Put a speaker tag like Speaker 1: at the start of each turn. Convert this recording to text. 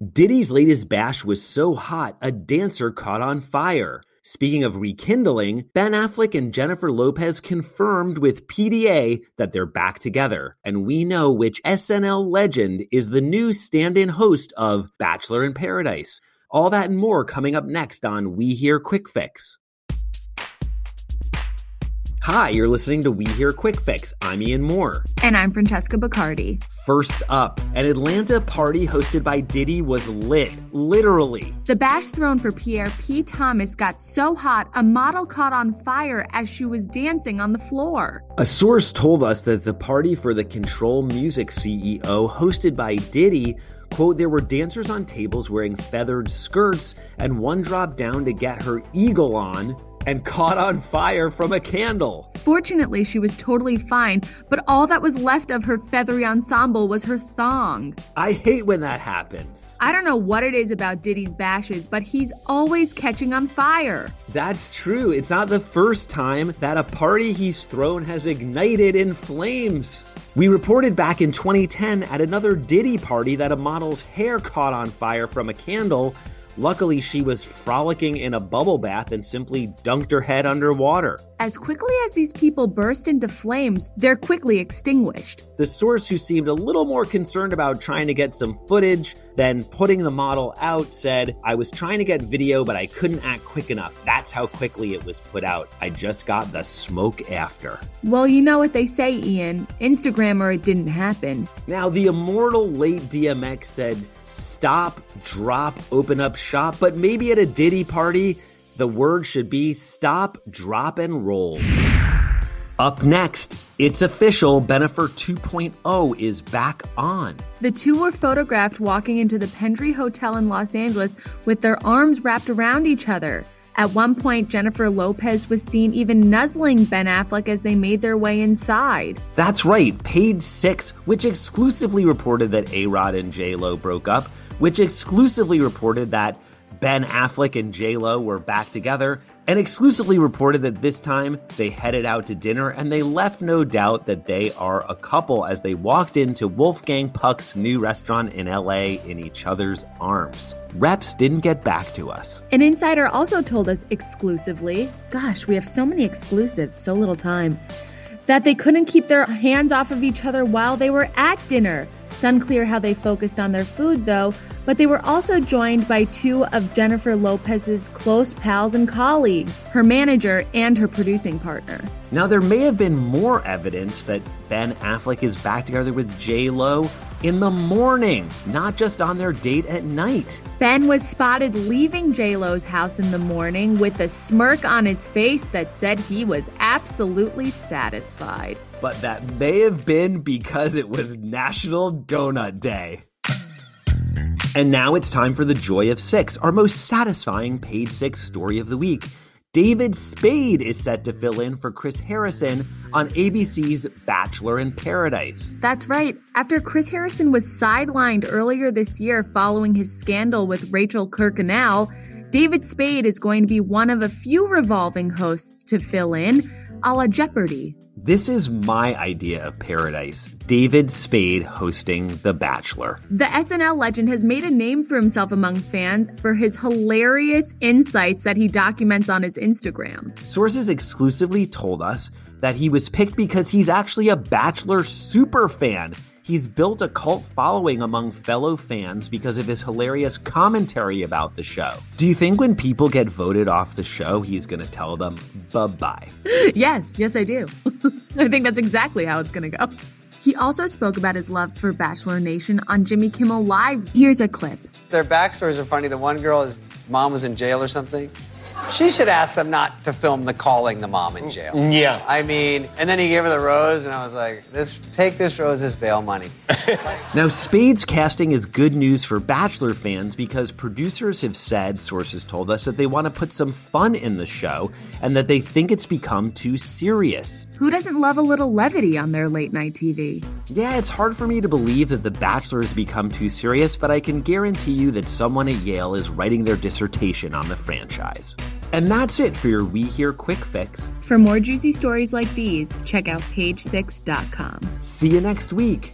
Speaker 1: Diddy's latest bash was so hot, a dancer caught on fire. Speaking of rekindling, Ben Affleck and Jennifer Lopez confirmed with PDA that they're back together, and we know which SNL legend is the new stand in host of Bachelor in Paradise. All that and more coming up next on We Hear Quick Fix. Hi, you're listening to We Hear Quick Fix. I'm Ian Mohr.
Speaker 2: And I'm Francesca Bacardi.
Speaker 1: First up, an Atlanta party hosted by Diddy was lit, literally.
Speaker 2: The bash thrown for Pierre P. Thomas got so hot, a model caught on fire as she was dancing on the floor.
Speaker 1: A source told us that the party for the Control Music CEO, hosted by Diddy, quote, there were dancers on tables wearing feathered skirts, and one dropped down to get her eagle on and caught on fire from a candle.
Speaker 2: Fortunately, she was totally fine, but all that was left of her feathery ensemble was her thong.
Speaker 1: I hate when that happens.
Speaker 2: I don't know what it is about Diddy's bashes, but he's always catching on fire.
Speaker 1: That's true. It's not the first time that a party he's thrown has ignited in flames. We reported back in 2010 at another Diddy party that a model's hair caught on fire from a candle Luckily, she was frolicking in a bubble bath and simply dunked her head underwater.
Speaker 2: As quickly as these people burst into flames, they're quickly extinguished.
Speaker 1: The source, who seemed a little more concerned about trying to get some footage than putting the model out, said, I was trying to get video, but I couldn't act quick enough. That's how quickly it was put out. I just got the smoke after.
Speaker 2: Well, you know what they say, Ian Instagram or it didn't happen.
Speaker 1: Now, the immortal late DMX said, stop, drop, open up shop, but maybe at a Diddy party, the word should be stop, drop, and roll. Up next, it's official. Bennifer 2.0 is back on.
Speaker 2: The two were photographed walking into the Pendry Hotel in Los Angeles with their arms wrapped around each other. At one point, Jennifer Lopez was seen even nuzzling Ben Affleck as they made their way inside.
Speaker 1: That's right. Page Six, which exclusively reported that A Rod and J Lo broke up, which exclusively reported that Ben Affleck and J-Lo were back together and exclusively reported that this time they headed out to dinner and they left no doubt that they are a couple as they walked into Wolfgang Puck's new restaurant in LA in each other's arms. Reps didn't get back to us.
Speaker 2: An insider also told us exclusively, gosh, we have so many exclusives, so little time, that they couldn't keep their hands off of each other while they were at dinner. It's unclear how they focused on their food, though, but they were also joined by two of Jennifer Lopez's close pals and colleagues, her manager and her producing partner.
Speaker 1: Now, there may have been more evidence that Ben Affleck is back together with J Lo in the morning, not just on their date at night.
Speaker 2: Ben was spotted leaving J-Lo's house in the morning with a smirk on his face that said he was absolutely satisfied.
Speaker 1: But that may have been because it was National Donut Day. And now it's time for the Joy of Six, our most satisfying page six story of the week. David Spade is set to fill in for Chris Harrison on ABC's Bachelor in Paradise.
Speaker 2: That's right. After Chris Harrison was sidelined earlier this year following his scandal with Rachel Kirkconnell, David Spade is going to be one of a few revolving hosts to fill in, a la Jeopardy!
Speaker 1: This is my idea of paradise. David Spade hosting The Bachelor.
Speaker 2: The SNL legend has made a name for himself among fans for his hilarious insights that he documents on his Instagram.
Speaker 1: Sources exclusively told us that he was picked because he's actually a Bachelor super fan He's built a cult following among fellow fans because of his hilarious commentary about the show. Do you think when people get voted off the show, he's going to tell them bye bye?
Speaker 2: yes, yes, I do. I think that's exactly how it's going to go. He also spoke about his love for Bachelor Nation on Jimmy Kimmel Live. Here's a clip.
Speaker 3: Their backstories are funny. The one girl, his mom was in jail or something. She should ask them not to film the calling the mom in jail.
Speaker 4: Yeah.
Speaker 3: I mean, and then he gave her the rose, and I was like, "This, take this rose as bail money."
Speaker 1: Now, Spade's casting is good news for Bachelor fans because producers have said, sources told us, that they want to put some fun in the show and that they think it's become too serious.
Speaker 2: Who doesn't love a little levity on their late night TV?
Speaker 1: Yeah, it's hard for me to believe that The Bachelor has become too serious, but I can guarantee you that someone at Yale is writing their dissertation on the franchise. And that's it for your We Hear Quick Fix.
Speaker 2: For more juicy stories like these, check out page6.com.
Speaker 1: See you next week.